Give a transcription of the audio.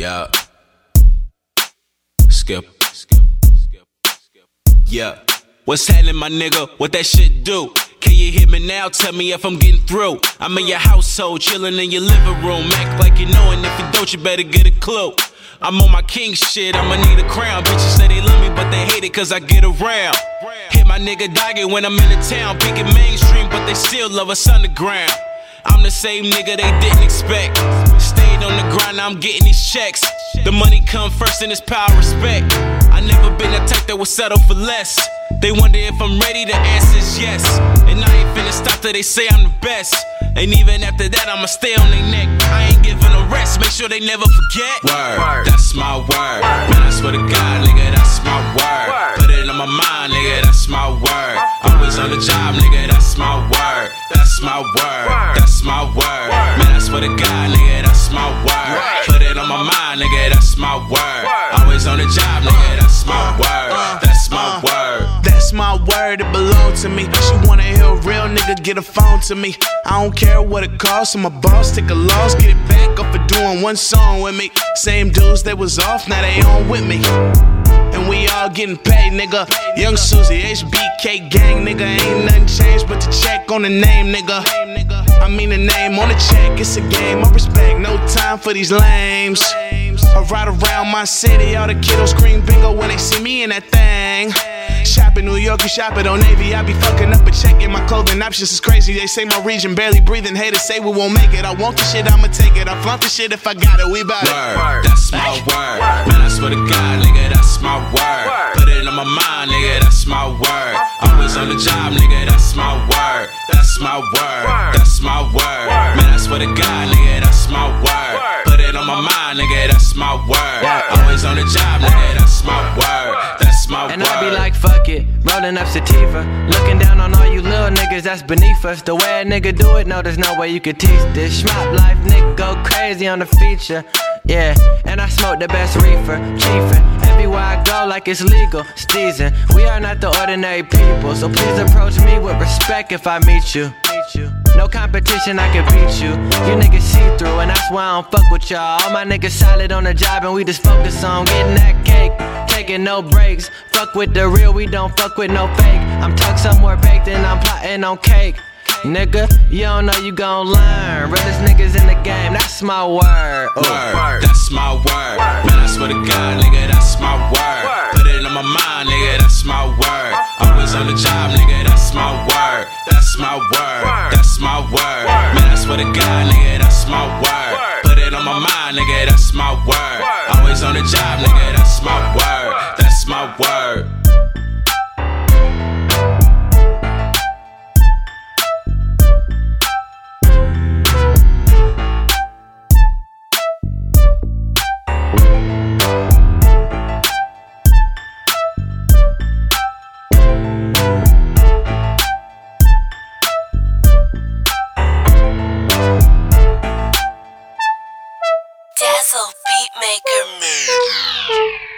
Yeah. Skip. Skip. Skip. Skip. Yeah. What's happening, my nigga? What that shit do? Can you hear me now? Tell me if I'm getting through. I'm in your household, chilling in your living room. Act like you know, and if you don't, you better get a clue. I'm on my king shit, I'ma need a crown. Bitches say they love me, but they hate it cause I get around. Hit my nigga doggy when I'm in the town. Picking mainstream, but they still love us underground. I'm the same nigga they didn't expect. On the grind, now I'm getting these checks. The money come first and it's power respect. I never been the type that would settle for less. They wonder if I'm ready, the answer's yes. And I ain't finna stop till they say I'm the best. And even after that, I'ma stay on their neck. I ain't giving a rest, make sure they never forget. Word, that's my word. Man, I swear to God, nigga, that's my word. Put it on my mind, nigga, that's my word. Always on the job, nigga, that's my word. That's my word, that's my word. Always on the job, nigga, that's my word. That's my word. That's my word, it belong to me. She wanna hear a real nigga get a phone to me. I don't care what it costs, I'm a boss, take a loss, get it back up for doing one song with me. Same dudes that was off, now they on with me. And we all getting paid, nigga. Young Susie, HBK gang, nigga. Ain't nothing changed but the check on the name, nigga. I mean the name on the check, it's a game of respect. No time for these lames. I ride around my city, all the kiddos scream bingo when they see me in that thing. Shop in New York, you shop it on Navy. I be fucking up a check in my clothing options is crazy. They say my region barely breathing. Haters say we won't make it. I want the shit, I'ma take it. I flaunt the shit if I got it. We bout it. Word, that's my word. Man, I swear to God, nigga, that's my word. Put it on my mind, nigga, that's my word. Always on the job, nigga, that's my word. That's my word, that's my word. Man, I swear to God, nigga, that's my word. It on my mind, nigga, that's my word. Always on the job, nigga, that's my word. That's my word. And I be like, fuck it, rolling up sativa. Looking down on all you little niggas that's beneath us. The way a nigga do it, no, there's no way you could teach this. Schmop life, nigga, go crazy on the feature. Yeah, and I smoke the best reefer, chiefin'. Everywhere I go, like it's legal, steezin'. We are not the ordinary people, so please approach me with respect if I meet you. No competition, I can beat you. You niggas see through, and that's why I don't fuck with y'all. All my niggas solid on the job, and we just focus on getting that cake. Taking no breaks. Fuck with the real, we don't fuck with no fake. I'm tucked somewhere baked, and I'm plotting on cake. Nigga, you don't know you gon' learn. Realest niggas that's my word. Ooh. word. That's my word. Man, I swear to God, nigga, that's my word. Put it on my mind, nigga, that's my word. Uh-huh. Always on the job, nigga, that's my word. That's my word. That's my word. Man, I swear to God, nigga, that's my word. Put it on my mind, nigga, that's my word. Always on the job, nigga, that's my Dazzle Beatmaker Made.